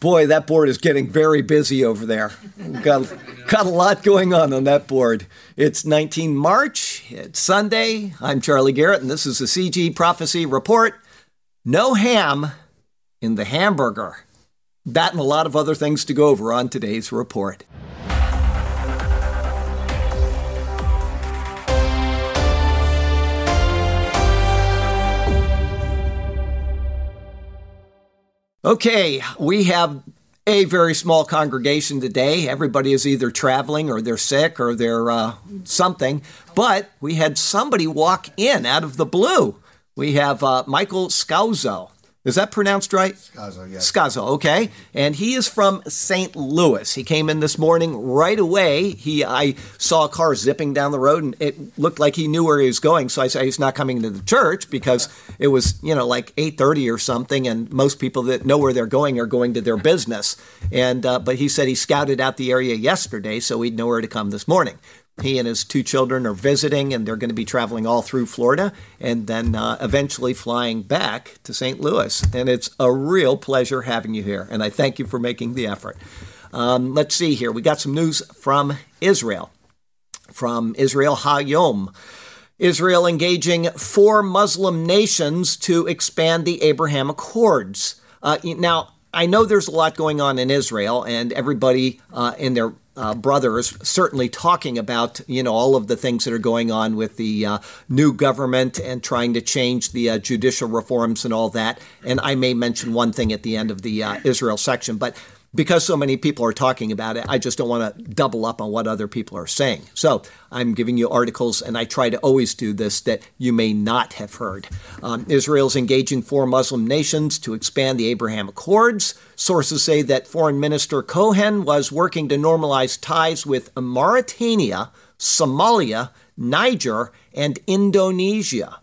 Boy, that board is getting very busy over there. Got, got a lot going on on that board. It's 19 March, it's Sunday. I'm Charlie Garrett, and this is the CG Prophecy Report. No ham in the hamburger. That and a lot of other things to go over on today's report. Okay, we have a very small congregation today. Everybody is either traveling or they're sick or they're uh, something. But we had somebody walk in out of the blue. We have uh, Michael Scauzo. Is that pronounced right? Scazzo, yes. Scazzo, okay. And he is from St. Louis. He came in this morning right away. He, I saw a car zipping down the road, and it looked like he knew where he was going. So I said he's not coming to the church because it was, you know, like eight thirty or something, and most people that know where they're going are going to their business. And uh, but he said he scouted out the area yesterday, so he'd know where to come this morning. He and his two children are visiting, and they're going to be traveling all through Florida and then uh, eventually flying back to St. Louis. And it's a real pleasure having you here, and I thank you for making the effort. Um, let's see here. We got some news from Israel, from Israel Hayom. Israel engaging four Muslim nations to expand the Abraham Accords. Uh, now, I know there's a lot going on in Israel, and everybody uh, in their uh, brothers certainly talking about you know all of the things that are going on with the uh, new government and trying to change the uh, judicial reforms and all that. And I may mention one thing at the end of the uh, Israel section, but because so many people are talking about it, I just don't want to double up on what other people are saying. So I'm giving you articles, and I try to always do this that you may not have heard. Um, Israel's engaging four Muslim nations to expand the Abraham Accords. Sources say that Foreign Minister Cohen was working to normalize ties with Mauritania, Somalia, Niger, and Indonesia.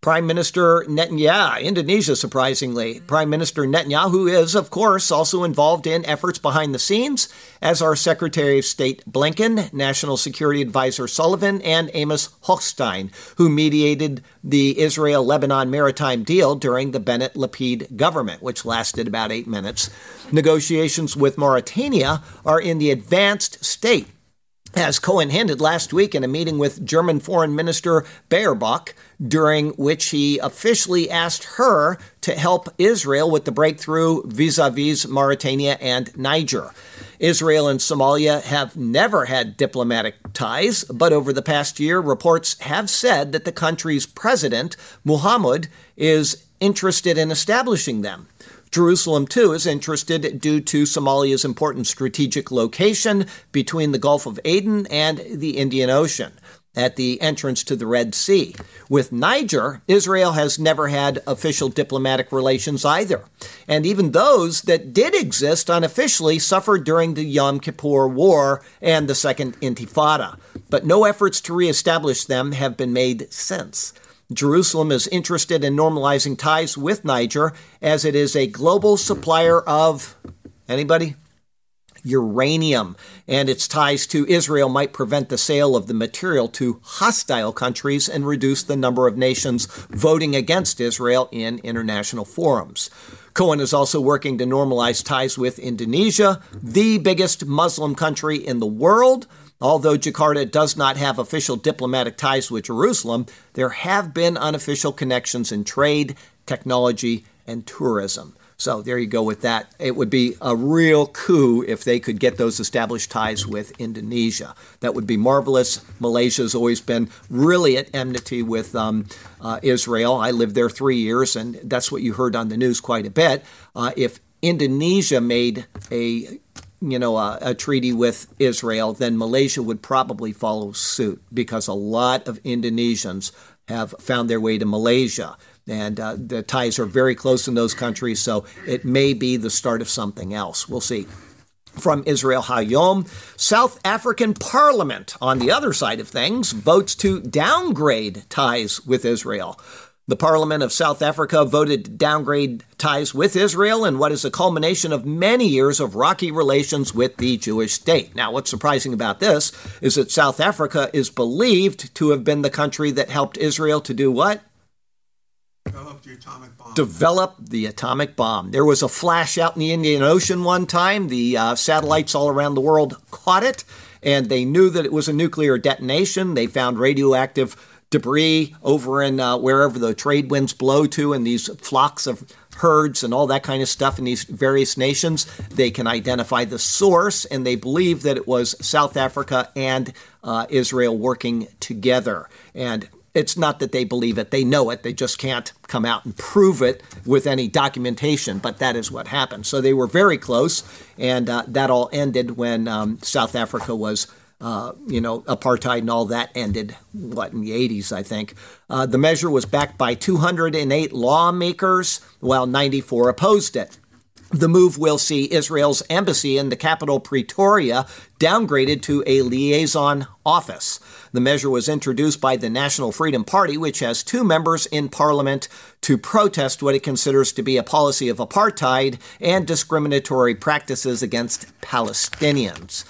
Prime Minister Netanyahu, Indonesia, surprisingly. Prime Minister Netanyahu is, of course, also involved in efforts behind the scenes, as are Secretary of State Blinken, National Security Advisor Sullivan, and Amos Hochstein, who mediated the Israel Lebanon maritime deal during the Bennett Lapid government, which lasted about eight minutes. Negotiations with Mauritania are in the advanced state as Cohen hinted last week in a meeting with German Foreign Minister Baerbock, during which he officially asked her to help Israel with the breakthrough vis a vis Mauritania and Niger. Israel and Somalia have never had diplomatic ties, but over the past year, reports have said that the country's president, Muhammad, is interested in establishing them. Jerusalem, too, is interested due to Somalia's important strategic location between the Gulf of Aden and the Indian Ocean at the entrance to the Red Sea. With Niger, Israel has never had official diplomatic relations either. And even those that did exist unofficially suffered during the Yom Kippur War and the Second Intifada. But no efforts to reestablish them have been made since. Jerusalem is interested in normalizing ties with Niger as it is a global supplier of anybody? Uranium, and its ties to Israel might prevent the sale of the material to hostile countries and reduce the number of nations voting against Israel in international forums. Cohen is also working to normalize ties with Indonesia, the biggest Muslim country in the world. Although Jakarta does not have official diplomatic ties with Jerusalem, there have been unofficial connections in trade, technology, and tourism. So there you go with that. It would be a real coup if they could get those established ties with Indonesia. That would be marvelous. Malaysia has always been really at enmity with um, uh, Israel. I lived there three years, and that's what you heard on the news quite a bit. Uh, if Indonesia made a you know, a, a, treaty with Israel, then Malaysia would probably follow suit because a lot of Indonesians have found their way to Malaysia. And uh, the ties are very close in those countries, so it may be the start of something else. We'll see. From Israel Hayom, South African Parliament, on the other side of things, votes to downgrade ties with Israel. The Parliament of South Africa voted to downgrade ties with Israel in what is a culmination of many years of rocky relations with the Jewish state. Now, what's surprising about this is that South Africa is believed to have been the country that helped Israel to do what? develop the atomic bomb. Develop the atomic bomb. There was a flash out in the Indian Ocean one time. The uh, satellites all around the world caught it, and they knew that it was a nuclear detonation. They found radioactive debris over in uh, wherever the trade winds blow to, and these flocks of herds and all that kind of stuff in these various nations. They can identify the source, and they believe that it was South Africa and uh, Israel working together. And it's not that they believe it, they know it. They just can't come out and prove it with any documentation, but that is what happened. So they were very close, and uh, that all ended when um, South Africa was. Uh, you know, apartheid and all that ended, what, in the 80s, I think. Uh, the measure was backed by 208 lawmakers, while 94 opposed it. The move will see Israel's embassy in the capital, Pretoria, downgraded to a liaison office. The measure was introduced by the National Freedom Party, which has two members in parliament to protest what it considers to be a policy of apartheid and discriminatory practices against Palestinians.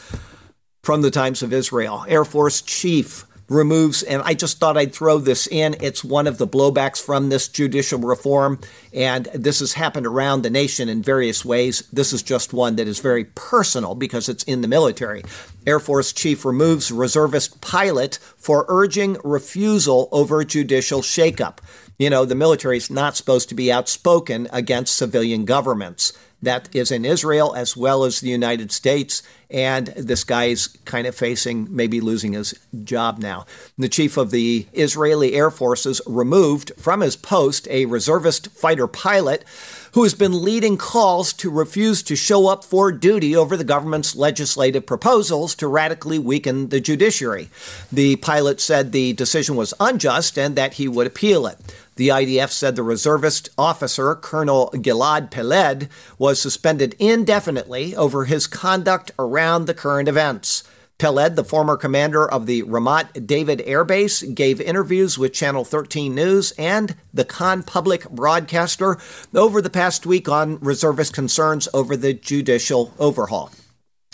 From the Times of Israel, Air Force Chief removes, and I just thought I'd throw this in. It's one of the blowbacks from this judicial reform, and this has happened around the nation in various ways. This is just one that is very personal because it's in the military. Air Force Chief removes reservist pilot for urging refusal over judicial shakeup. You know, the military is not supposed to be outspoken against civilian governments that is in Israel as well as the United States. And this guy is kind of facing maybe losing his job now. The chief of the Israeli Air Forces removed from his post a reservist fighter pilot who has been leading calls to refuse to show up for duty over the government's legislative proposals to radically weaken the judiciary. The pilot said the decision was unjust and that he would appeal it. The IDF said the reservist officer, Colonel Gilad Peled, was suspended indefinitely over his conduct around the current events. Peled, the former commander of the Ramat David Air Base, gave interviews with Channel 13 News and the Kan Public broadcaster over the past week on reservist concerns over the judicial overhaul.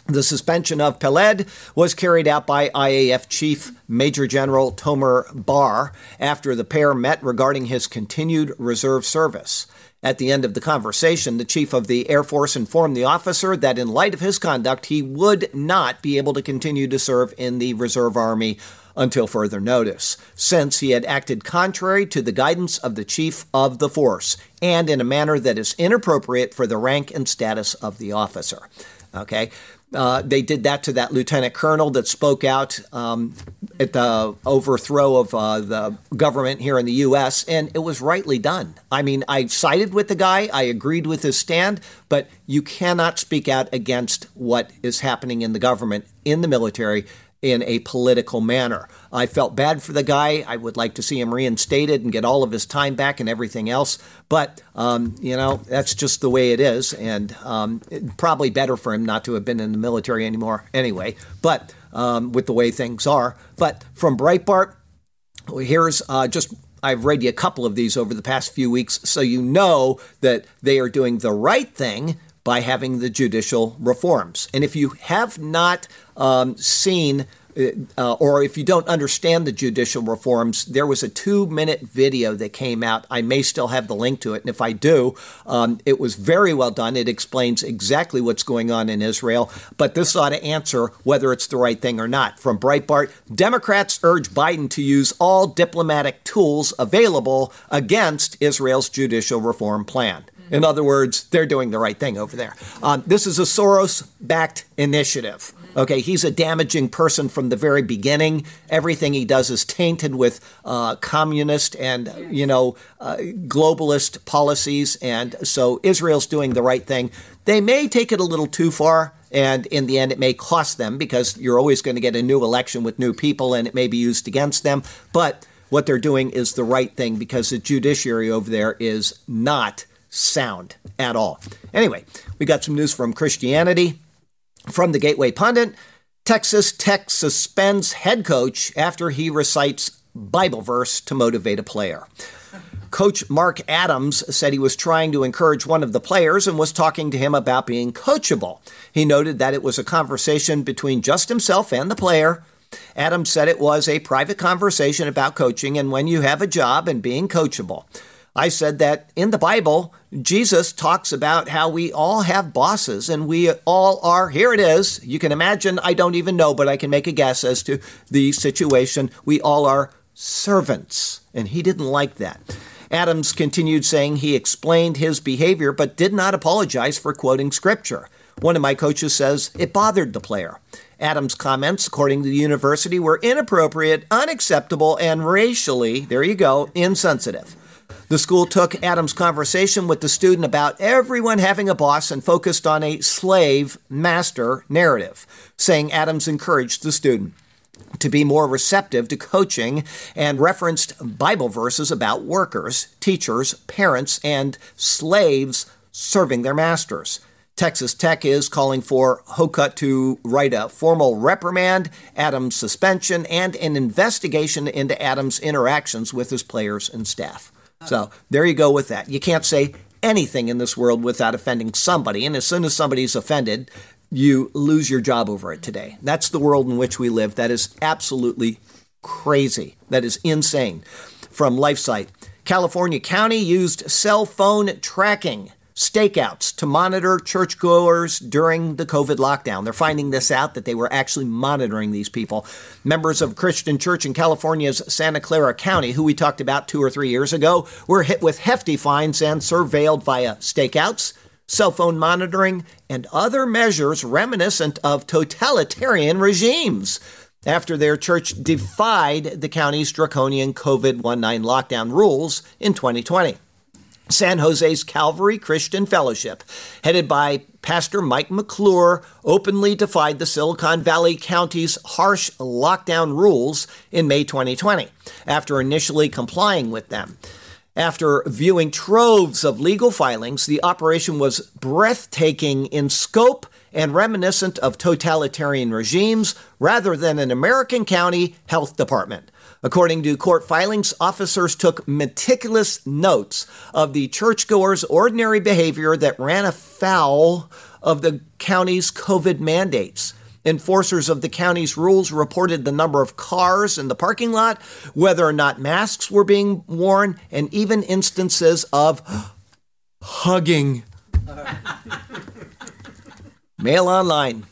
The suspension of Peled was carried out by IAF Chief Major General Tomer Bar after the pair met regarding his continued reserve service. At the end of the conversation, the chief of the Air Force informed the officer that in light of his conduct, he would not be able to continue to serve in the Reserve Army until further notice, since he had acted contrary to the guidance of the chief of the force and in a manner that is inappropriate for the rank and status of the officer. Okay, uh, they did that to that lieutenant colonel that spoke out um, at the overthrow of uh, the government here in the U.S., and it was rightly done. I mean, I sided with the guy, I agreed with his stand, but you cannot speak out against what is happening in the government, in the military, in a political manner. I felt bad for the guy. I would like to see him reinstated and get all of his time back and everything else. But, um, you know, that's just the way it is. And um, probably better for him not to have been in the military anymore anyway, but um, with the way things are. But from Breitbart, here's uh, just I've read you a couple of these over the past few weeks, so you know that they are doing the right thing by having the judicial reforms. And if you have not um, seen uh, or if you don't understand the judicial reforms, there was a two minute video that came out. I may still have the link to it. And if I do, um, it was very well done. It explains exactly what's going on in Israel. But this ought to answer whether it's the right thing or not. From Breitbart Democrats urge Biden to use all diplomatic tools available against Israel's judicial reform plan. In other words, they're doing the right thing over there. Um, this is a Soros backed initiative. Okay, he's a damaging person from the very beginning. Everything he does is tainted with uh, communist and, you know, uh, globalist policies. And so Israel's doing the right thing. They may take it a little too far. And in the end, it may cost them because you're always going to get a new election with new people and it may be used against them. But what they're doing is the right thing because the judiciary over there is not sound at all. Anyway, we got some news from Christianity. From the Gateway Pundit, Texas Tech suspends head coach after he recites Bible verse to motivate a player. Coach Mark Adams said he was trying to encourage one of the players and was talking to him about being coachable. He noted that it was a conversation between just himself and the player. Adams said it was a private conversation about coaching and when you have a job and being coachable. I said that in the Bible, Jesus talks about how we all have bosses and we all are, here it is. You can imagine, I don't even know, but I can make a guess as to the situation. We all are servants. And he didn't like that. Adams continued saying he explained his behavior but did not apologize for quoting scripture. One of my coaches says it bothered the player. Adams' comments, according to the university, were inappropriate, unacceptable, and racially, there you go, insensitive. The school took Adams' conversation with the student about everyone having a boss and focused on a slave master narrative, saying Adams encouraged the student to be more receptive to coaching and referenced Bible verses about workers, teachers, parents, and slaves serving their masters. Texas Tech is calling for Hocutt to write a formal reprimand, Adams' suspension, and an investigation into Adams' interactions with his players and staff. So there you go with that. You can't say anything in this world without offending somebody, and as soon as somebody's offended, you lose your job over it today. That's the world in which we live. That is absolutely crazy. That is insane. From LifeSite, California County used cell phone tracking stakeouts to monitor churchgoers during the COVID lockdown. They're finding this out that they were actually monitoring these people. Members of Christian Church in California's Santa Clara County, who we talked about two or three years ago, were hit with hefty fines and surveilled via stakeouts, cell phone monitoring, and other measures reminiscent of totalitarian regimes after their church defied the county's draconian COVID 19 lockdown rules in 2020. San Jose's Calvary Christian Fellowship, headed by Pastor Mike McClure, openly defied the Silicon Valley County's harsh lockdown rules in May 2020, after initially complying with them. After viewing troves of legal filings, the operation was breathtaking in scope and reminiscent of totalitarian regimes rather than an American county health department. According to court filings, officers took meticulous notes of the churchgoers' ordinary behavior that ran afoul of the county's COVID mandates. Enforcers of the county's rules reported the number of cars in the parking lot, whether or not masks were being worn, and even instances of hugging. Mail online.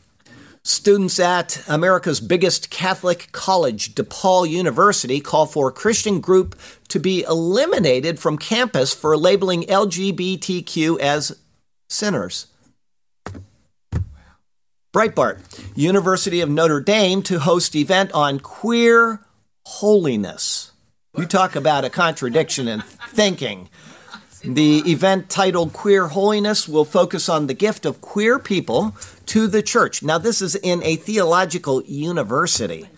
Students at America's biggest Catholic college, DePaul University, call for a Christian group to be eliminated from campus for labeling LGBTQ as sinners. Breitbart, University of Notre Dame to host event on queer holiness. You talk about a contradiction in thinking. The event titled Queer Holiness will focus on the gift of queer people to the church. Now, this is in a theological university.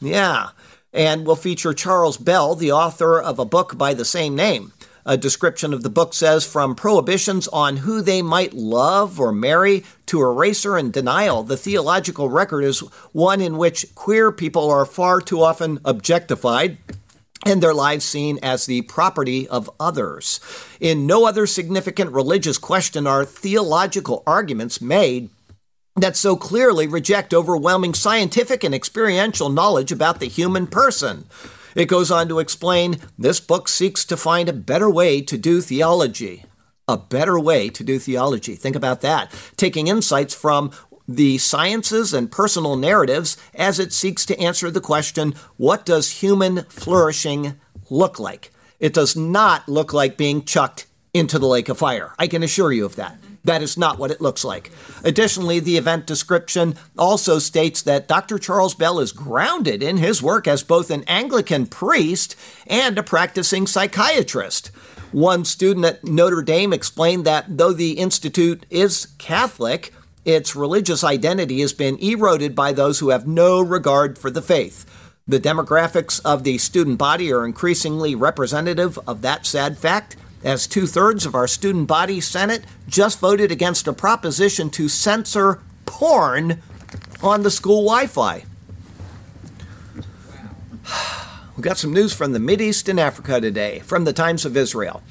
Yeah. And will feature Charles Bell, the author of a book by the same name. A description of the book says from prohibitions on who they might love or marry to eraser and denial, the theological record is one in which queer people are far too often objectified and their lives seen as the property of others. In no other significant religious question are theological arguments made that so clearly reject overwhelming scientific and experiential knowledge about the human person. It goes on to explain this book seeks to find a better way to do theology. A better way to do theology. Think about that. Taking insights from the sciences and personal narratives as it seeks to answer the question what does human flourishing look like? It does not look like being chucked into the lake of fire. I can assure you of that. That is not what it looks like. Additionally, the event description also states that Dr. Charles Bell is grounded in his work as both an Anglican priest and a practicing psychiatrist. One student at Notre Dame explained that though the Institute is Catholic, its religious identity has been eroded by those who have no regard for the faith. The demographics of the student body are increasingly representative of that sad fact, as two thirds of our student body Senate just voted against a proposition to censor porn on the school Wi Fi. We got some news from the Mideast and Africa today, from the Times of Israel.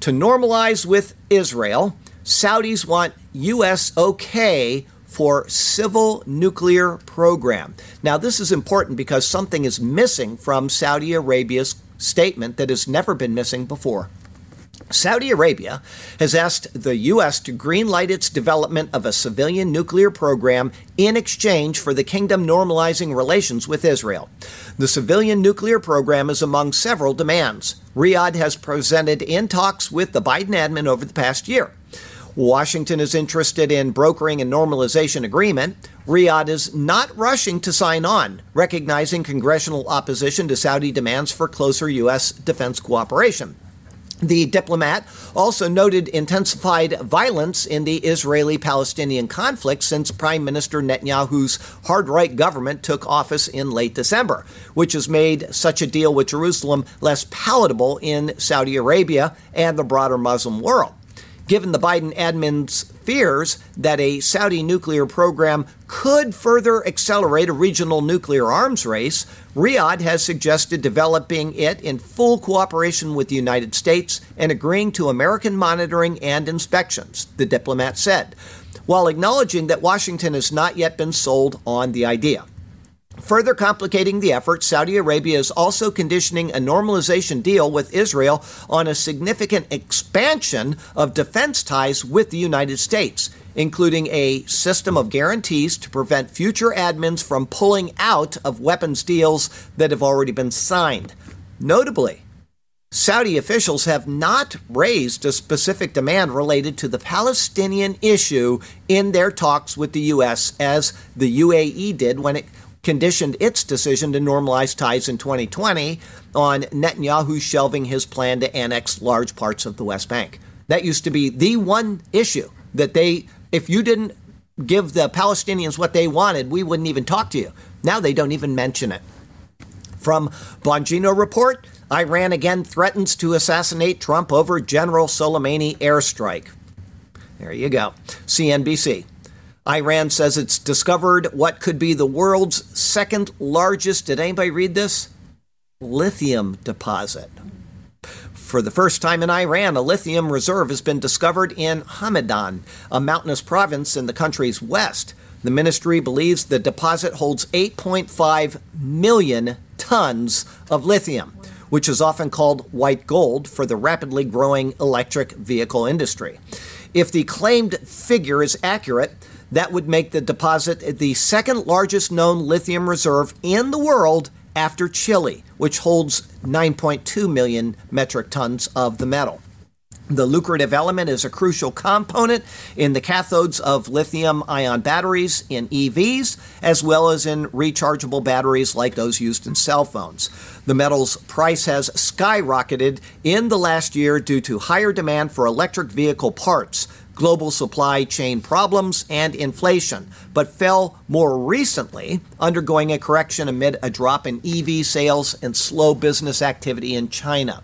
To normalize with Israel, Saudis want U.S. okay for civil nuclear program. Now, this is important because something is missing from Saudi Arabia's statement that has never been missing before. Saudi Arabia has asked the U.S. to greenlight its development of a civilian nuclear program in exchange for the kingdom normalizing relations with Israel. The civilian nuclear program is among several demands Riyadh has presented in talks with the Biden admin over the past year. Washington is interested in brokering a normalization agreement. Riyadh is not rushing to sign on, recognizing congressional opposition to Saudi demands for closer U.S. defense cooperation. The diplomat also noted intensified violence in the Israeli Palestinian conflict since Prime Minister Netanyahu's hard right government took office in late December, which has made such a deal with Jerusalem less palatable in Saudi Arabia and the broader Muslim world given the Biden admin's fears that a Saudi nuclear program could further accelerate a regional nuclear arms race, Riyadh has suggested developing it in full cooperation with the United States and agreeing to American monitoring and inspections, the diplomat said, while acknowledging that Washington has not yet been sold on the idea. Further complicating the effort, Saudi Arabia is also conditioning a normalization deal with Israel on a significant expansion of defense ties with the United States, including a system of guarantees to prevent future admins from pulling out of weapons deals that have already been signed. Notably, Saudi officials have not raised a specific demand related to the Palestinian issue in their talks with the U.S., as the UAE did when it conditioned its decision to normalize ties in 2020 on Netanyahu shelving his plan to annex large parts of the West Bank. That used to be the one issue that they, if you didn't give the Palestinians what they wanted, we wouldn't even talk to you. Now they don't even mention it. From Bongino Report, Iran again threatens to assassinate Trump over General Soleimani airstrike. There you go. CNBC. Iran says it's discovered what could be the world's second largest, did anybody read this? Lithium deposit. For the first time in Iran, a lithium reserve has been discovered in Hamadan, a mountainous province in the country's west. The ministry believes the deposit holds 8.5 million tons of lithium, which is often called white gold for the rapidly growing electric vehicle industry. If the claimed figure is accurate, that would make the deposit the second largest known lithium reserve in the world after Chile, which holds 9.2 million metric tons of the metal. The lucrative element is a crucial component in the cathodes of lithium ion batteries in EVs, as well as in rechargeable batteries like those used in cell phones. The metal's price has skyrocketed in the last year due to higher demand for electric vehicle parts, global supply chain problems, and inflation, but fell more recently, undergoing a correction amid a drop in EV sales and slow business activity in China.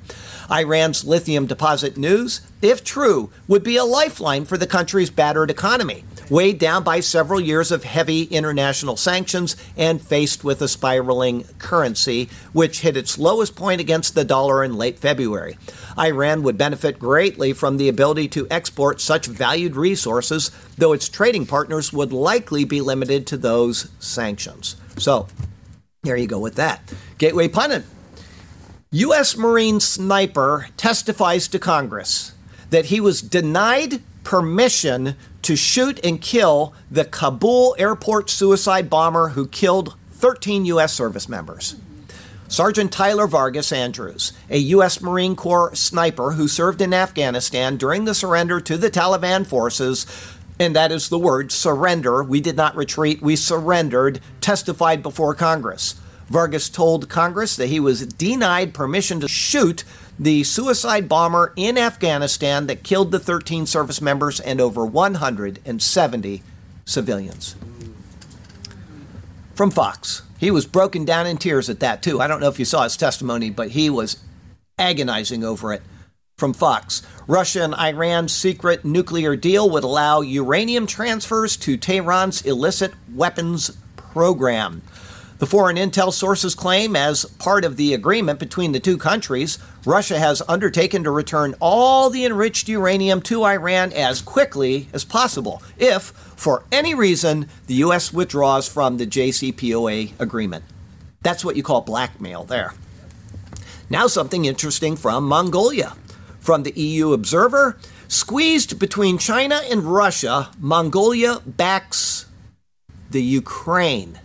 Iran's lithium deposit news, if true, would be a lifeline for the country's battered economy weighed down by several years of heavy international sanctions and faced with a spiraling currency, which hit its lowest point against the dollar in late February. Iran would benefit greatly from the ability to export such valued resources, though its trading partners would likely be limited to those sanctions. So, there you go with that. Gateway Pundit. U.S. Marine sniper testifies to Congress that he was denied permission to shoot and kill the Kabul airport suicide bomber who killed 13 U.S. service members. Sergeant Tyler Vargas Andrews, a U.S. Marine Corps sniper who served in Afghanistan during the surrender to the Taliban forces, and that is the word surrender. We did not retreat, we surrendered, testified before Congress. Vargas told Congress that he was denied permission to shoot the suicide bomber in Afghanistan that killed the 13 service members and over 170 civilians. From Fox. He was broken down in tears at that, too. I don't know if you saw his testimony, but he was agonizing over it. From Fox. Russia and Iran's secret nuclear deal would allow uranium transfers to Tehran's illicit weapons program. The foreign intel sources claim, as part of the agreement between the two countries, Russia has undertaken to return all the enriched uranium to Iran as quickly as possible, if, for any reason, the U.S. withdraws from the JCPOA agreement. That's what you call blackmail there. Now, something interesting from Mongolia. From the EU Observer, squeezed between China and Russia, Mongolia backs the Ukraine.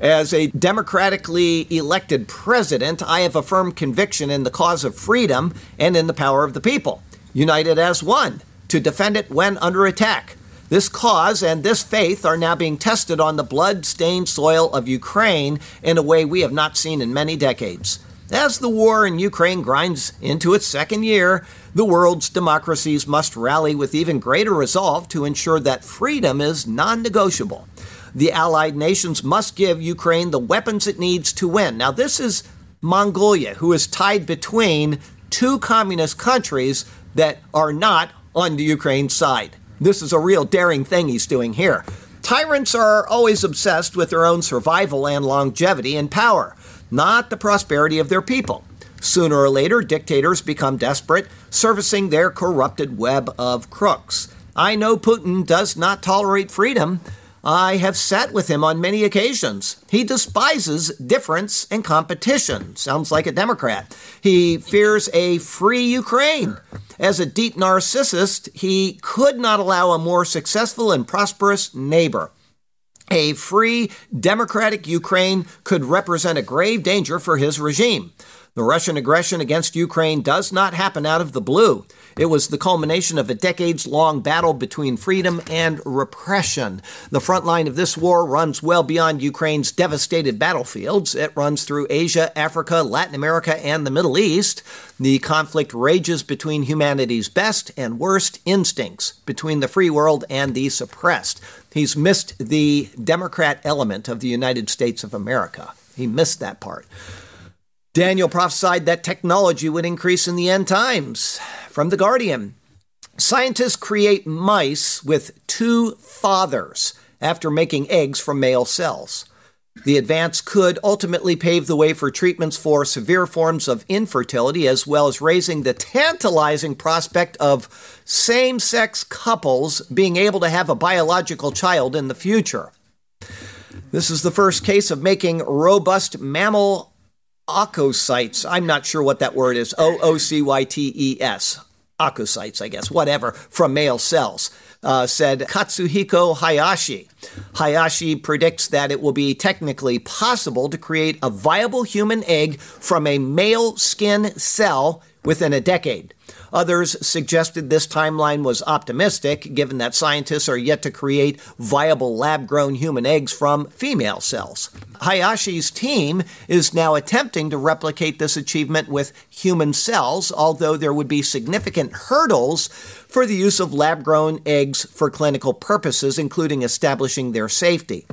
As a democratically elected president, I have a firm conviction in the cause of freedom and in the power of the people, united as one, to defend it when under attack. This cause and this faith are now being tested on the blood stained soil of Ukraine in a way we have not seen in many decades. As the war in Ukraine grinds into its second year, the world's democracies must rally with even greater resolve to ensure that freedom is non negotiable. The allied nations must give Ukraine the weapons it needs to win. Now, this is Mongolia, who is tied between two communist countries that are not on the Ukraine side. This is a real daring thing he's doing here. Tyrants are always obsessed with their own survival and longevity and power, not the prosperity of their people. Sooner or later, dictators become desperate, servicing their corrupted web of crooks. I know Putin does not tolerate freedom. I have sat with him on many occasions. He despises difference and competition. Sounds like a Democrat. He fears a free Ukraine. As a deep narcissist, he could not allow a more successful and prosperous neighbor. A free, democratic Ukraine could represent a grave danger for his regime. The Russian aggression against Ukraine does not happen out of the blue. It was the culmination of a decades long battle between freedom and repression. The front line of this war runs well beyond Ukraine's devastated battlefields. It runs through Asia, Africa, Latin America, and the Middle East. The conflict rages between humanity's best and worst instincts, between the free world and the suppressed. He's missed the Democrat element of the United States of America. He missed that part. Daniel prophesied that technology would increase in the end times. From The Guardian Scientists create mice with two fathers after making eggs from male cells. The advance could ultimately pave the way for treatments for severe forms of infertility, as well as raising the tantalizing prospect of same sex couples being able to have a biological child in the future. This is the first case of making robust mammal oocytes. I'm not sure what that word is. O O C Y T E S. Oocytes, I guess, whatever, from male cells, uh, said Katsuhiko Hayashi. Hayashi predicts that it will be technically possible to create a viable human egg from a male skin cell within a decade. Others suggested this timeline was optimistic, given that scientists are yet to create viable lab grown human eggs from female cells. Hayashi's team is now attempting to replicate this achievement with human cells, although there would be significant hurdles for the use of lab grown eggs for clinical purposes, including establishing their safety.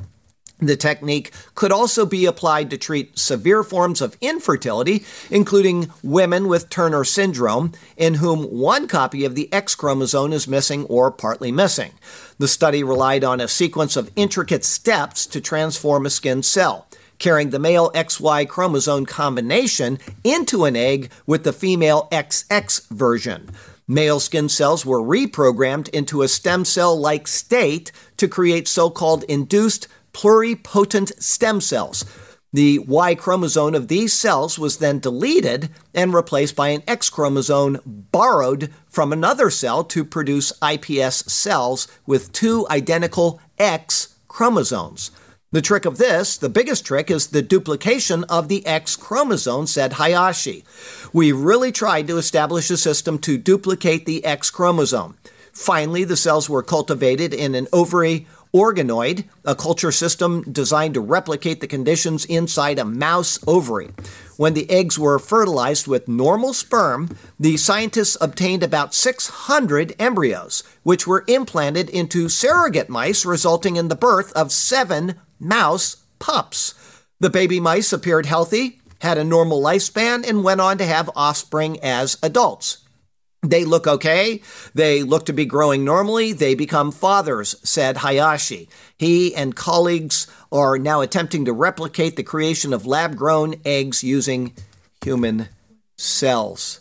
The technique could also be applied to treat severe forms of infertility, including women with Turner syndrome, in whom one copy of the X chromosome is missing or partly missing. The study relied on a sequence of intricate steps to transform a skin cell, carrying the male XY chromosome combination into an egg with the female XX version. Male skin cells were reprogrammed into a stem cell like state to create so called induced pluripotent stem cells. The Y chromosome of these cells was then deleted and replaced by an X chromosome borrowed from another cell to produce iPS cells with two identical X chromosomes. The trick of this, the biggest trick, is the duplication of the X chromosome, said Hayashi. We really tried to establish a system to duplicate the X chromosome. Finally, the cells were cultivated in an ovary organoid, a culture system designed to replicate the conditions inside a mouse ovary. When the eggs were fertilized with normal sperm, the scientists obtained about 600 embryos, which were implanted into surrogate mice, resulting in the birth of seven mouse pups. The baby mice appeared healthy, had a normal lifespan, and went on to have offspring as adults. They look okay. They look to be growing normally. They become fathers, said Hayashi. He and colleagues are now attempting to replicate the creation of lab grown eggs using human cells.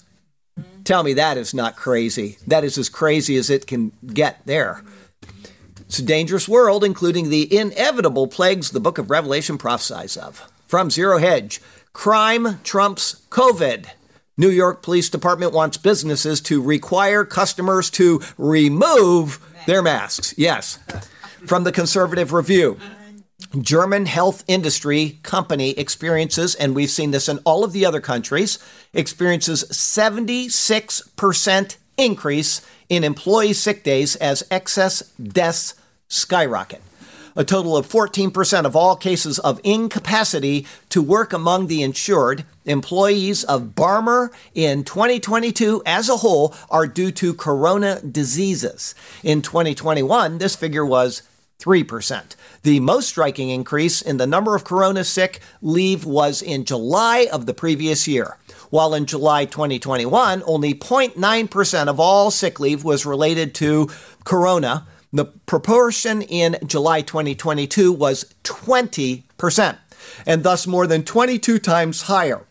Tell me that is not crazy. That is as crazy as it can get there. It's a dangerous world, including the inevitable plagues the book of Revelation prophesies of. From Zero Hedge Crime trumps COVID. New York Police Department wants businesses to require customers to remove their masks. Yes. From the Conservative Review. German health industry company experiences, and we've seen this in all of the other countries, experiences 76% increase in employee sick days as excess deaths skyrocket. A total of 14% of all cases of incapacity to work among the insured employees of Barmer in 2022 as a whole are due to corona diseases. In 2021, this figure was 3%. The most striking increase in the number of corona sick leave was in July of the previous year. While in July 2021, only 0.9% of all sick leave was related to corona, the proportion in July 2022 was 20%, and thus more than 22 times higher.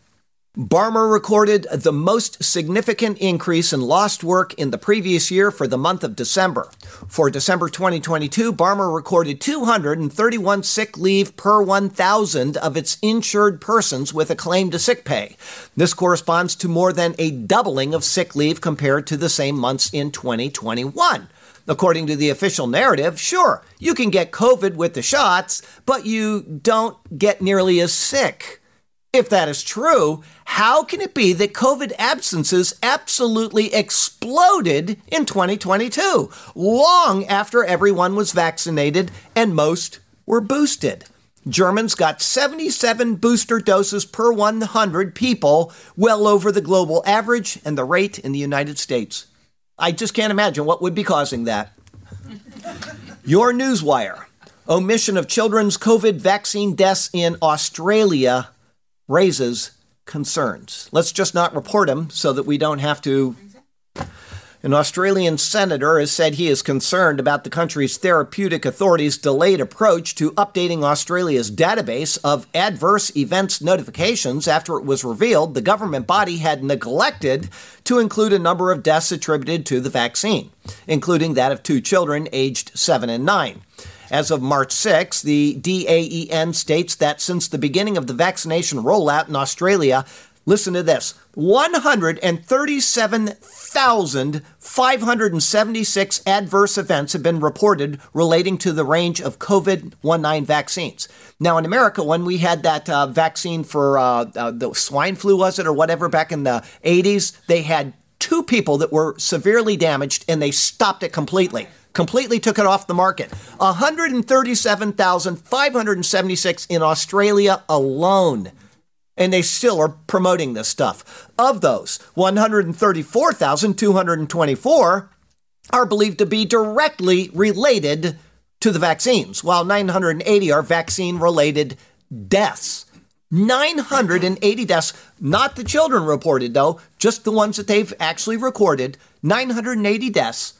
Barmer recorded the most significant increase in lost work in the previous year for the month of December. For December 2022, Barmer recorded 231 sick leave per 1,000 of its insured persons with a claim to sick pay. This corresponds to more than a doubling of sick leave compared to the same months in 2021. According to the official narrative, sure, you can get COVID with the shots, but you don't get nearly as sick. If that is true, how can it be that COVID absences absolutely exploded in 2022, long after everyone was vaccinated and most were boosted? Germans got 77 booster doses per 100 people, well over the global average and the rate in the United States. I just can't imagine what would be causing that. Your Newswire omission of children's COVID vaccine deaths in Australia raises concerns. Let's just not report them so that we don't have to an Australian senator has said he is concerned about the country's therapeutic authorities' delayed approach to updating Australia's database of adverse events notifications after it was revealed the government body had neglected to include a number of deaths attributed to the vaccine, including that of two children aged 7 and 9. As of March 6, the DAEN states that since the beginning of the vaccination rollout in Australia, Listen to this 137,576 adverse events have been reported relating to the range of COVID 19 vaccines. Now, in America, when we had that uh, vaccine for uh, uh, the swine flu, was it, or whatever, back in the 80s, they had two people that were severely damaged and they stopped it completely completely took it off the market. 137,576 in Australia alone and they still are promoting this stuff. Of those, 134,224 are believed to be directly related to the vaccines, while 980 are vaccine related deaths. 980 deaths, not the children reported though, just the ones that they've actually recorded. 980 deaths.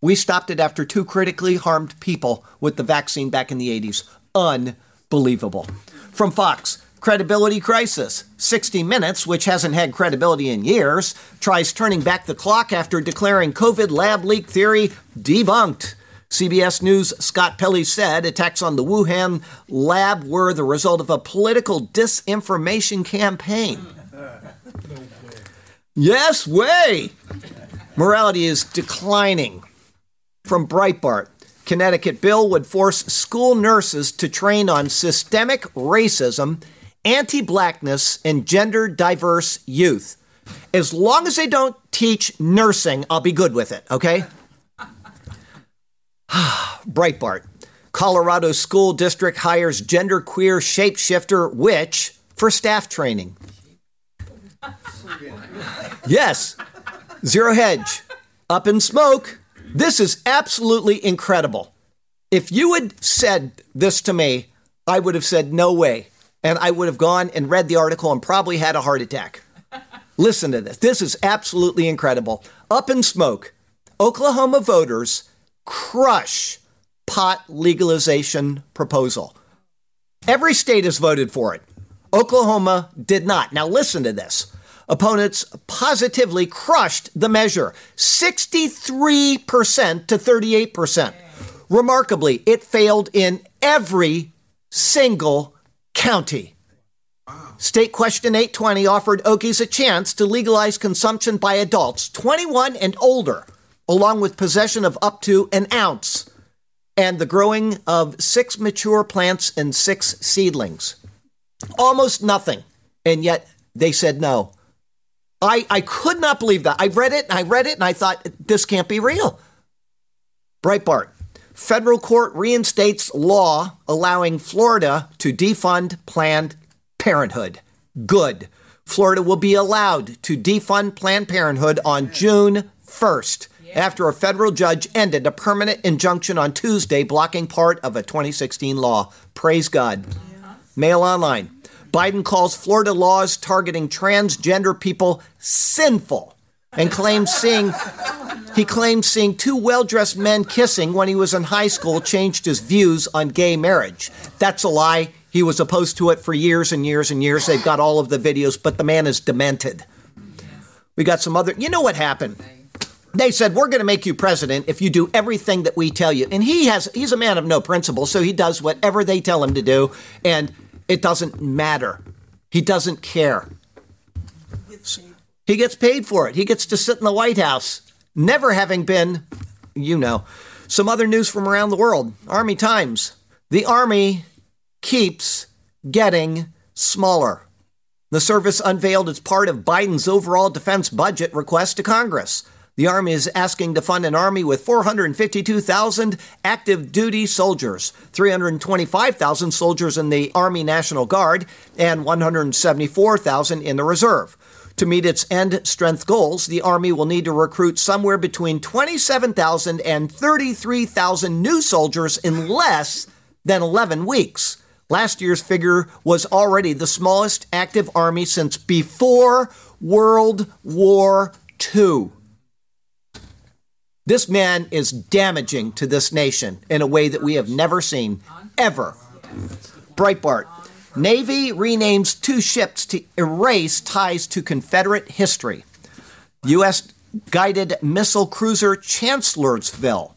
We stopped it after two critically harmed people with the vaccine back in the 80s. Unbelievable. From Fox, Credibility crisis. 60 Minutes, which hasn't had credibility in years, tries turning back the clock after declaring COVID lab leak theory debunked. CBS News' Scott Pelley said attacks on the Wuhan lab were the result of a political disinformation campaign. yes, way! Morality is declining. From Breitbart, Connecticut bill would force school nurses to train on systemic racism anti blackness, and gender diverse youth. As long as they don't teach nursing, I'll be good with it, okay? Breitbart. Colorado School District hires genderqueer shapeshifter witch for staff training. Yes, Zero Hedge. Up in smoke. This is absolutely incredible. If you had said this to me, I would have said, no way and I would have gone and read the article and probably had a heart attack. Listen to this. This is absolutely incredible. Up in smoke, Oklahoma voters crush pot legalization proposal. Every state has voted for it. Oklahoma did not. Now, listen to this. Opponents positively crushed the measure 63% to 38%. Remarkably, it failed in every single county. State Question 820 offered Okies a chance to legalize consumption by adults 21 and older, along with possession of up to an ounce and the growing of six mature plants and six seedlings. Almost nothing. And yet they said no. I, I could not believe that. I read it and I read it and I thought, this can't be real. Breitbart. Federal court reinstates law allowing Florida to defund Planned Parenthood. Good. Florida will be allowed to defund Planned Parenthood on June 1st after a federal judge ended a permanent injunction on Tuesday blocking part of a 2016 law. Praise God. Mail online. Biden calls Florida laws targeting transgender people sinful and claims seeing he claims seeing two well-dressed men kissing when he was in high school changed his views on gay marriage. That's a lie. He was opposed to it for years and years and years. They've got all of the videos, but the man is demented. We got some other You know what happened? They said we're going to make you president if you do everything that we tell you. And he has he's a man of no principle, so he does whatever they tell him to do and it doesn't matter. He doesn't care. He gets paid for it. He gets to sit in the White House, never having been, you know. Some other news from around the world Army Times. The Army keeps getting smaller. The service unveiled as part of Biden's overall defense budget request to Congress. The Army is asking to fund an Army with 452,000 active duty soldiers, 325,000 soldiers in the Army National Guard, and 174,000 in the Reserve. To meet its end strength goals, the Army will need to recruit somewhere between 27,000 and 33,000 new soldiers in less than 11 weeks. Last year's figure was already the smallest active army since before World War II. This man is damaging to this nation in a way that we have never seen, ever. Breitbart. Navy renames two ships to erase ties to Confederate history. U.S. guided missile cruiser Chancellorsville,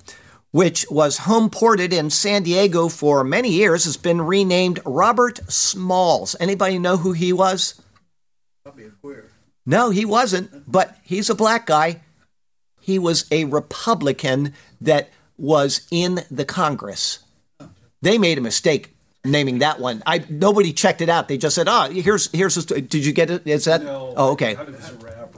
which was home ported in San Diego for many years, has been renamed Robert Smalls. Anybody know who he was? Probably a queer. No, he wasn't, but he's a black guy he was a Republican that was in the Congress. They made a mistake naming that one. I nobody checked it out. They just said, "Oh, here's here's." A, did you get it? Is that? No, oh, okay.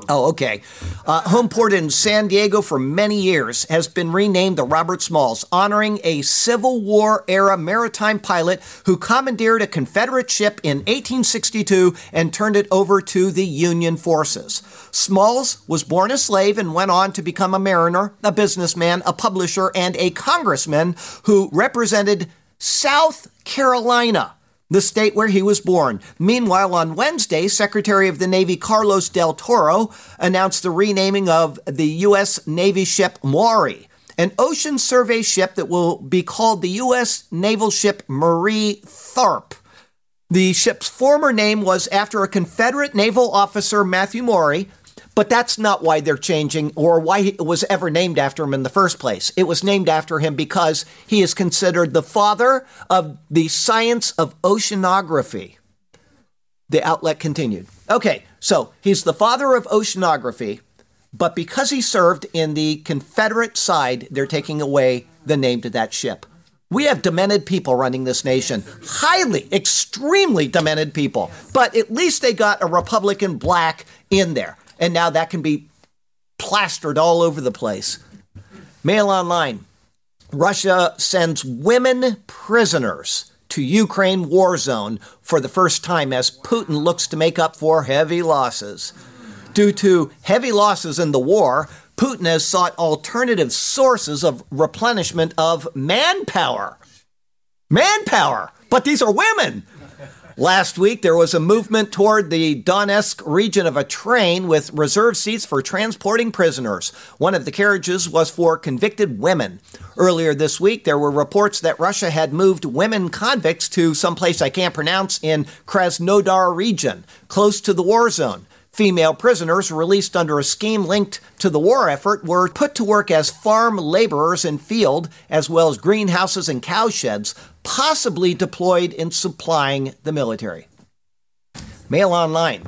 Oh, okay. Uh, home port in San Diego for many years has been renamed the Robert Smalls, honoring a Civil War era maritime pilot who commandeered a Confederate ship in 1862 and turned it over to the Union forces. Smalls was born a slave and went on to become a mariner, a businessman, a publisher, and a congressman who represented South Carolina the state where he was born. Meanwhile, on Wednesday, Secretary of the Navy Carlos Del Toro announced the renaming of the U.S. Navy ship Maury, an ocean survey ship that will be called the U.S. naval ship Marie Tharp. The ship's former name was after a Confederate naval officer, Matthew Maury, but that's not why they're changing or why it was ever named after him in the first place. It was named after him because he is considered the father of the science of oceanography. The outlet continued. Okay, so he's the father of oceanography, but because he served in the Confederate side, they're taking away the name to that ship. We have demented people running this nation. Highly, extremely demented people. But at least they got a Republican black in there and now that can be plastered all over the place. Mail online. Russia sends women prisoners to Ukraine war zone for the first time as Putin looks to make up for heavy losses. Due to heavy losses in the war, Putin has sought alternative sources of replenishment of manpower. Manpower! But these are women! Last week, there was a movement toward the Donetsk region of a train with reserved seats for transporting prisoners. One of the carriages was for convicted women. Earlier this week, there were reports that Russia had moved women convicts to some place I can't pronounce in Krasnodar region, close to the war zone. Female prisoners released under a scheme linked to the war effort were put to work as farm laborers in field, as well as greenhouses and cowsheds, possibly deployed in supplying the military. Mail Online.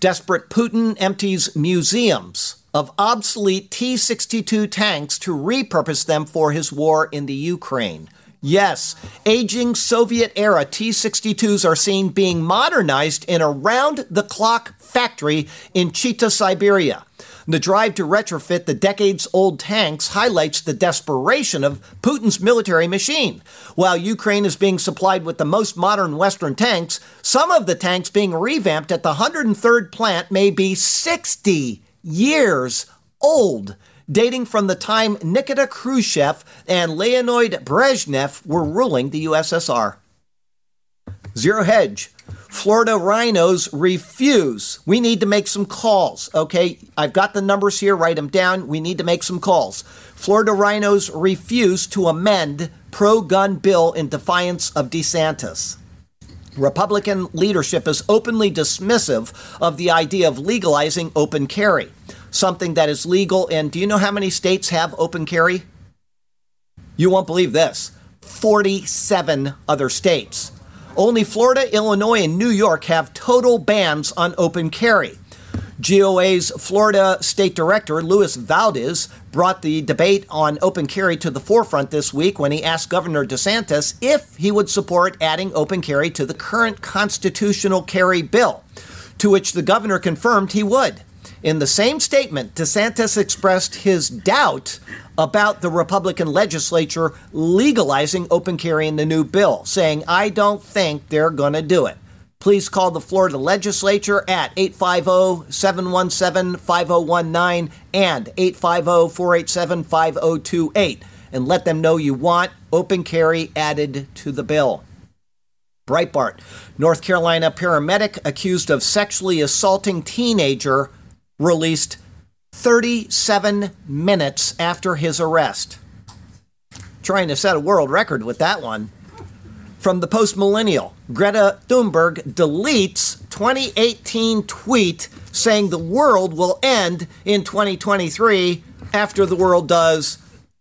Desperate Putin empties museums of obsolete T 62 tanks to repurpose them for his war in the Ukraine. Yes, aging Soviet era T 62s are seen being modernized in a round the clock factory in Chita, Siberia. The drive to retrofit the decades old tanks highlights the desperation of Putin's military machine. While Ukraine is being supplied with the most modern Western tanks, some of the tanks being revamped at the 103rd plant may be 60 years old dating from the time Nikita Khrushchev and Leonid Brezhnev were ruling the USSR. Zero Hedge. Florida RINOs refuse. We need to make some calls, okay? I've got the numbers here, write them down. We need to make some calls. Florida RINOs refuse to amend pro gun bill in defiance of DeSantis. Republican leadership is openly dismissive of the idea of legalizing open carry, something that is legal. And do you know how many states have open carry? You won't believe this 47 other states. Only Florida, Illinois, and New York have total bans on open carry. GOA's Florida State Director, Luis Valdes, brought the debate on open carry to the forefront this week when he asked Governor DeSantis if he would support adding open carry to the current constitutional carry bill, to which the governor confirmed he would. In the same statement, DeSantis expressed his doubt about the Republican legislature legalizing open carry in the new bill, saying, I don't think they're going to do it. Please call the Florida legislature at 850 717 5019 and 850 487 5028 and let them know you want open carry added to the bill. Breitbart North Carolina paramedic accused of sexually assaulting teenager released 37 minutes after his arrest. Trying to set a world record with that one. From the post millennial, Greta Thunberg deletes 2018 tweet saying the world will end in 2023 after the world does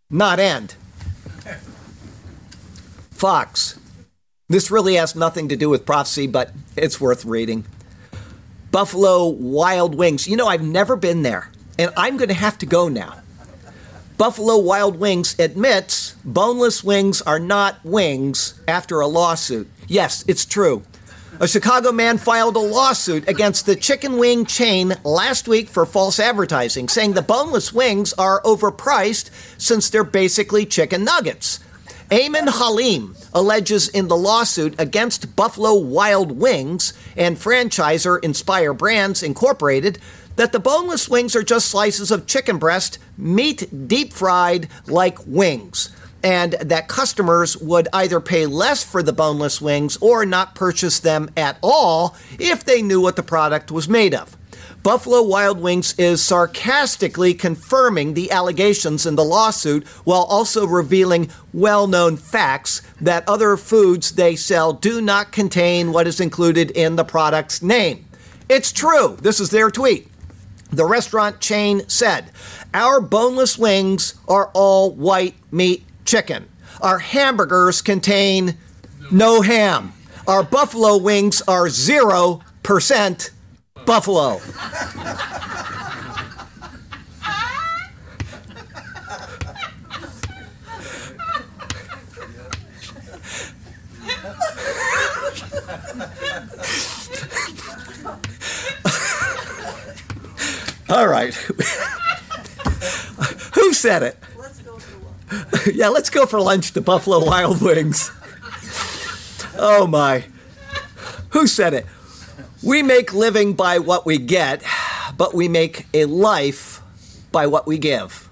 not end. Fox. This really has nothing to do with prophecy, but it's worth reading. Buffalo Wild Wings. You know, I've never been there, and I'm going to have to go now. Buffalo Wild Wings admits boneless wings are not wings after a lawsuit. Yes, it's true. A Chicago man filed a lawsuit against the chicken wing chain last week for false advertising, saying the boneless wings are overpriced since they're basically chicken nuggets. Aimen Halim alleges in the lawsuit against Buffalo Wild Wings and franchisor Inspire Brands Incorporated that the boneless wings are just slices of chicken breast, meat deep fried like wings, and that customers would either pay less for the boneless wings or not purchase them at all if they knew what the product was made of. Buffalo Wild Wings is sarcastically confirming the allegations in the lawsuit while also revealing well known facts that other foods they sell do not contain what is included in the product's name. It's true. This is their tweet. The restaurant chain said, Our boneless wings are all white meat chicken. Our hamburgers contain no ham. Our buffalo wings are 0% buffalo. All right. Who said it? yeah, let's go for lunch to Buffalo Wild Wings. Oh my. Who said it? We make living by what we get, but we make a life by what we give.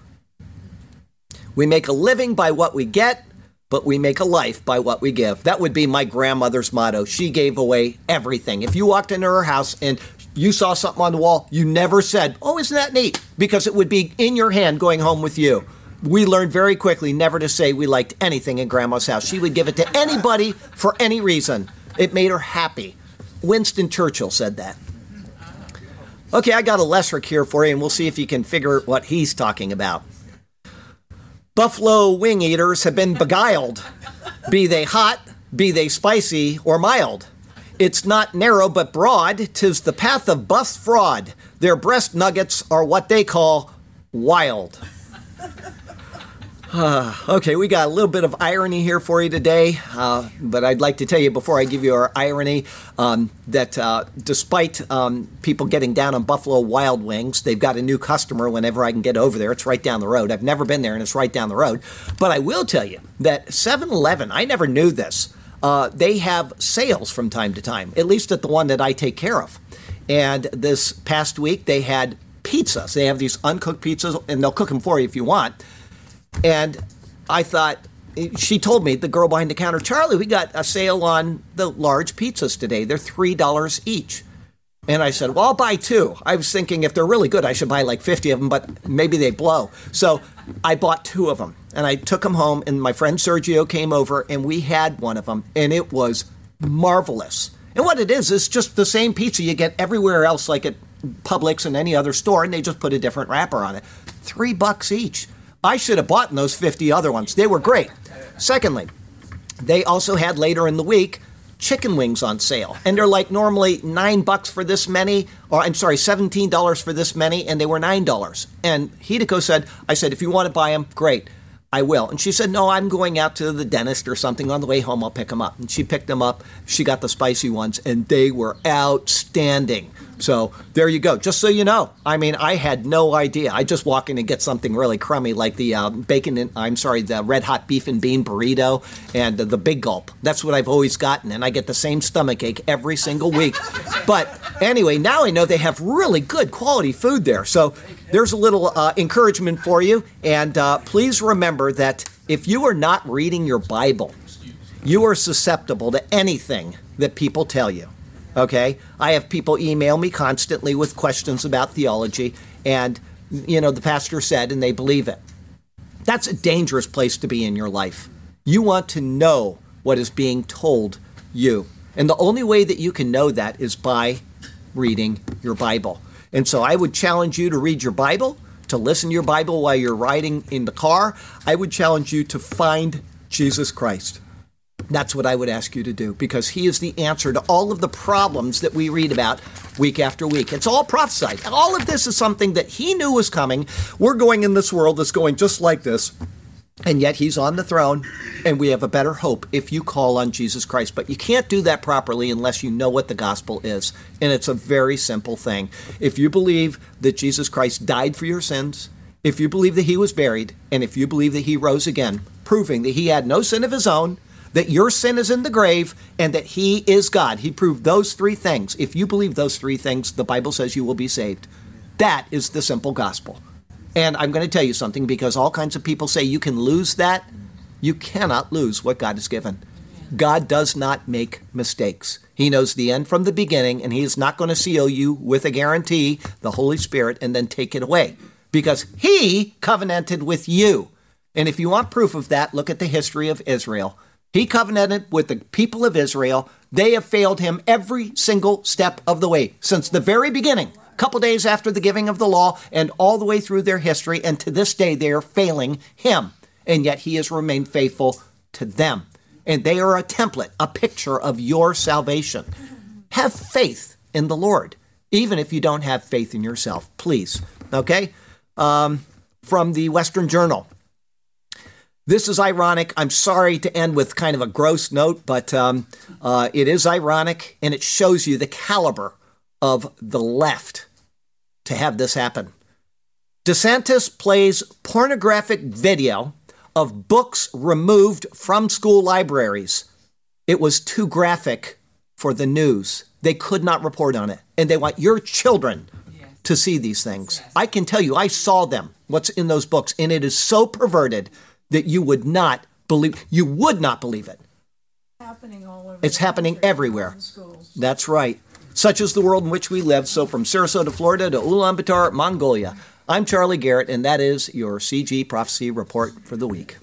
We make a living by what we get, but we make a life by what we give. That would be my grandmother's motto. She gave away everything. If you walked into her house and you saw something on the wall, you never said, Oh, isn't that neat? Because it would be in your hand going home with you. We learned very quickly never to say we liked anything in grandma's house. She would give it to anybody for any reason. It made her happy. Winston Churchill said that. Okay, I got a lesser here for you, and we'll see if you can figure what he's talking about. Buffalo wing eaters have been beguiled, be they hot, be they spicy, or mild. It's not narrow but broad, tis the path of buff fraud. Their breast nuggets are what they call wild. Uh, okay, we got a little bit of irony here for you today, uh, but I'd like to tell you before I give you our irony um, that uh, despite um, people getting down on Buffalo Wild Wings, they've got a new customer whenever I can get over there. It's right down the road. I've never been there, and it's right down the road. But I will tell you that 7 Eleven, I never knew this, uh, they have sales from time to time, at least at the one that I take care of. And this past week, they had pizzas. They have these uncooked pizzas, and they'll cook them for you if you want and I thought, she told me, the girl behind the counter, Charlie, we got a sale on the large pizzas today. They're $3 each. And I said, well, I'll buy two. I was thinking if they're really good, I should buy like 50 of them, but maybe they blow. So I bought two of them and I took them home. And my friend Sergio came over and we had one of them, and it was marvelous. And what it is, is just the same pizza you get everywhere else, like at Publix and any other store, and they just put a different wrapper on it. Three bucks each. I should have bought those 50 other ones. They were great. Secondly, they also had later in the week chicken wings on sale. And they're like normally nine bucks for this many, or I'm sorry, $17 for this many, and they were $9. And Hideko said, I said, if you want to buy them, great. I will. And she said, No, I'm going out to the dentist or something. On the way home, I'll pick them up. And she picked them up. She got the spicy ones, and they were outstanding. So there you go. Just so you know, I mean, I had no idea. I just walk in and get something really crummy like the uh, bacon and I'm sorry, the red hot beef and bean burrito and the big gulp. That's what I've always gotten, and I get the same stomach ache every single week. But anyway, now I know they have really good quality food there. So there's a little uh, encouragement for you, and uh, please remember that if you are not reading your Bible, you are susceptible to anything that people tell you. Okay? I have people email me constantly with questions about theology, and, you know, the pastor said, and they believe it. That's a dangerous place to be in your life. You want to know what is being told you. And the only way that you can know that is by reading your Bible. And so I would challenge you to read your Bible, to listen to your Bible while you're riding in the car. I would challenge you to find Jesus Christ. That's what I would ask you to do because he is the answer to all of the problems that we read about week after week. It's all prophesied. All of this is something that he knew was coming. We're going in this world that's going just like this. And yet he's on the throne, and we have a better hope if you call on Jesus Christ. But you can't do that properly unless you know what the gospel is. And it's a very simple thing. If you believe that Jesus Christ died for your sins, if you believe that he was buried, and if you believe that he rose again, proving that he had no sin of his own, that your sin is in the grave and that he is God. He proved those three things. If you believe those three things, the Bible says you will be saved. That is the simple gospel. And I'm going to tell you something because all kinds of people say you can lose that. You cannot lose what God has given. God does not make mistakes. He knows the end from the beginning, and He is not going to seal you with a guarantee, the Holy Spirit, and then take it away because He covenanted with you. And if you want proof of that, look at the history of Israel. He covenanted with the people of Israel. They have failed him every single step of the way since the very beginning, a couple days after the giving of the law, and all the way through their history. And to this day, they are failing him. And yet he has remained faithful to them. And they are a template, a picture of your salvation. Have faith in the Lord, even if you don't have faith in yourself, please. Okay? Um, from the Western Journal. This is ironic. I'm sorry to end with kind of a gross note, but um, uh, it is ironic and it shows you the caliber of the left to have this happen. DeSantis plays pornographic video of books removed from school libraries. It was too graphic for the news. They could not report on it. And they want your children to see these things. I can tell you, I saw them, what's in those books, and it is so perverted that you would not believe. You would not believe it. Happening all over it's happening everywhere. That's right. Such is the world in which we live. So from Sarasota, Florida to Ulaanbaatar, Mongolia. I'm Charlie Garrett, and that is your CG Prophecy Report for the week.